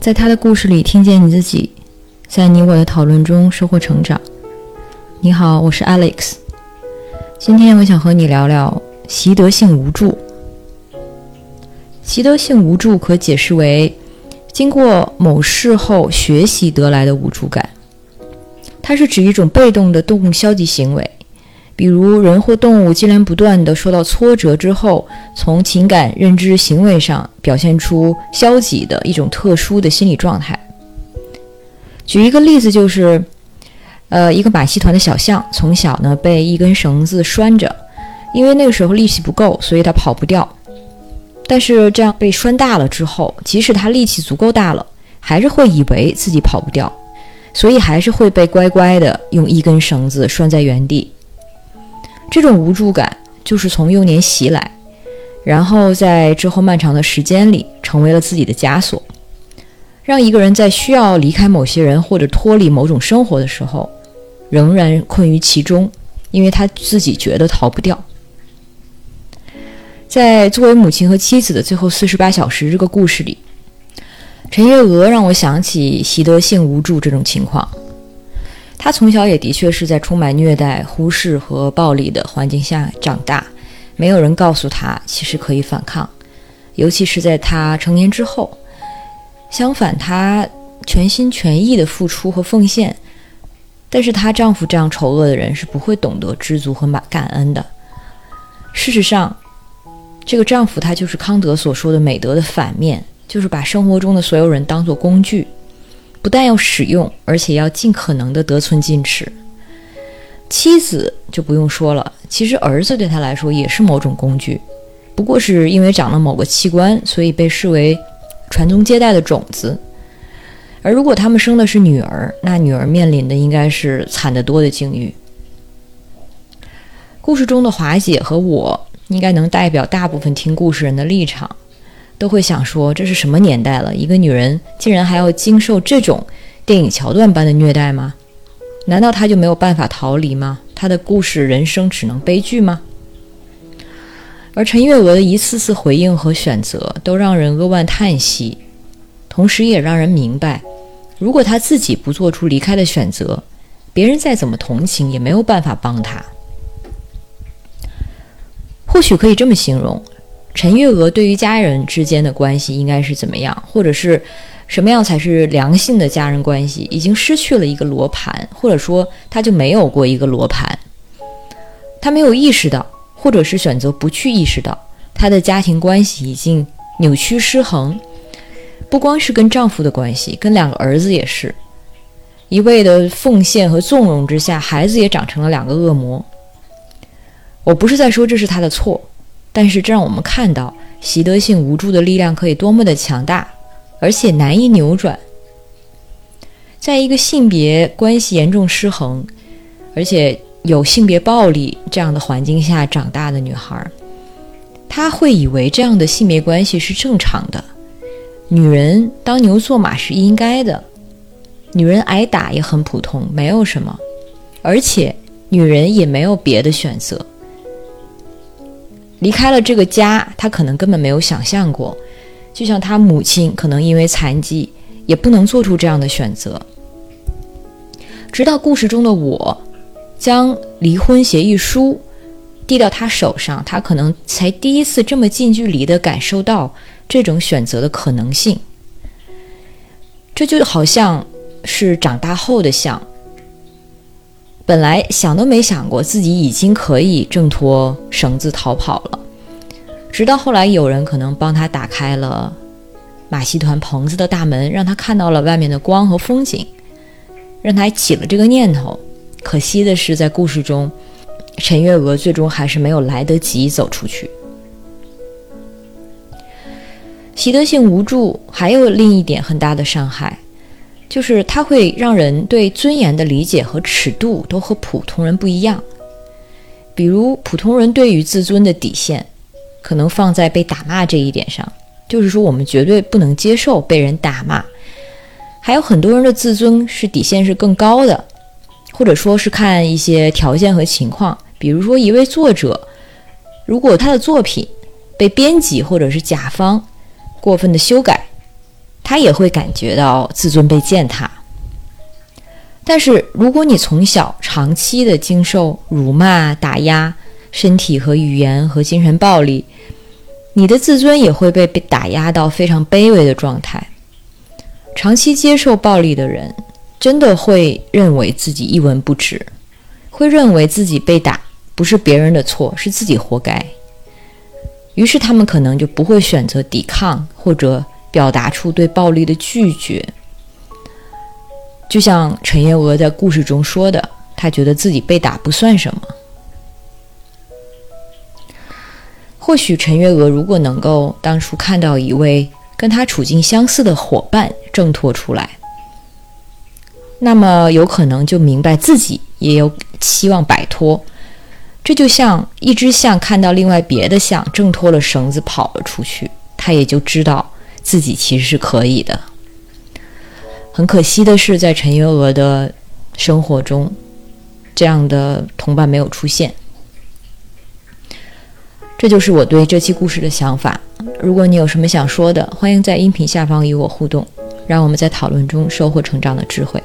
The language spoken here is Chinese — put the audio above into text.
在他的故事里听见你自己，在你我的讨论中收获成长。你好，我是 Alex。今天我想和你聊聊习得性无助。习得性无助可解释为经过某事后学习得来的无助感，它是指一种被动的动物消极行为。比如人或动物接连不断地受到挫折之后，从情感、认知、行为上表现出消极的一种特殊的心理状态。举一个例子，就是，呃，一个马戏团的小象，从小呢被一根绳子拴着，因为那个时候力气不够，所以他跑不掉。但是这样被拴大了之后，即使他力气足够大了，还是会以为自己跑不掉，所以还是会被乖乖的用一根绳子拴在原地。这种无助感就是从幼年袭来，然后在之后漫长的时间里成为了自己的枷锁，让一个人在需要离开某些人或者脱离某种生活的时候，仍然困于其中，因为他自己觉得逃不掉。在作为母亲和妻子的最后四十八小时这个故事里，陈月娥让我想起习得性无助这种情况。他从小也的确是在充满虐待、忽视和暴力的环境下长大，没有人告诉他其实可以反抗，尤其是在他成年之后。相反，她全心全意的付出和奉献，但是她丈夫这样丑恶的人是不会懂得知足和满感恩的。事实上，这个丈夫他就是康德所说的美德的反面，就是把生活中的所有人当作工具。不但要使用，而且要尽可能的得寸进尺。妻子就不用说了，其实儿子对他来说也是某种工具，不过是因为长了某个器官，所以被视为传宗接代的种子。而如果他们生的是女儿，那女儿面临的应该是惨得多的境遇。故事中的华姐和我，应该能代表大部分听故事人的立场。都会想说这是什么年代了？一个女人竟然还要经受这种电影桥段般的虐待吗？难道她就没有办法逃离吗？她的故事人生只能悲剧吗？而陈月娥的一次次回应和选择都让人扼腕叹息，同时也让人明白，如果她自己不做出离开的选择，别人再怎么同情也没有办法帮她。或许可以这么形容。陈月娥对于家人之间的关系应该是怎么样，或者是什么样才是良性的家人关系？已经失去了一个罗盘，或者说他就没有过一个罗盘。他没有意识到，或者是选择不去意识到，他的家庭关系已经扭曲失衡。不光是跟丈夫的关系，跟两个儿子也是。一味的奉献和纵容之下，孩子也长成了两个恶魔。我不是在说这是他的错。但是这让我们看到习得性无助的力量可以多么的强大，而且难以扭转。在一个性别关系严重失衡，而且有性别暴力这样的环境下长大的女孩，她会以为这样的性别关系是正常的，女人当牛做马是应该的，女人挨打也很普通，没有什么，而且女人也没有别的选择。离开了这个家，他可能根本没有想象过，就像他母亲可能因为残疾也不能做出这样的选择。直到故事中的我将离婚协议书递到他手上，他可能才第一次这么近距离地感受到这种选择的可能性。这就好像是长大后的像。本来想都没想过自己已经可以挣脱绳子逃跑了，直到后来有人可能帮他打开了马戏团棚子的大门，让他看到了外面的光和风景，让他起了这个念头。可惜的是，在故事中，陈月娥最终还是没有来得及走出去。习得性无助还有另一点很大的伤害。就是它会让人对尊严的理解和尺度都和普通人不一样。比如，普通人对于自尊的底线，可能放在被打骂这一点上，就是说我们绝对不能接受被人打骂。还有很多人的自尊是底线是更高的，或者说是看一些条件和情况。比如说，一位作者，如果他的作品被编辑或者是甲方过分的修改。他也会感觉到自尊被践踏。但是，如果你从小长期的经受辱骂、打压、身体和语言和精神暴力，你的自尊也会被被打压到非常卑微的状态。长期接受暴力的人，真的会认为自己一文不值，会认为自己被打不是别人的错，是自己活该。于是，他们可能就不会选择抵抗或者表达出对暴力的拒绝。就像陈月娥在故事中说的，她觉得自己被打不算什么。或许陈月娥如果能够当初看到一位跟她处境相似的伙伴挣脱出来，那么有可能就明白自己也有期望摆脱。这就像一只象看到另外别的象挣脱了绳子跑了出去，它也就知道自己其实是可以的。很可惜的是，在陈月娥的生活中，这样的同伴没有出现。这就是我对这期故事的想法。如果你有什么想说的，欢迎在音频下方与我互动，让我们在讨论中收获成长的智慧。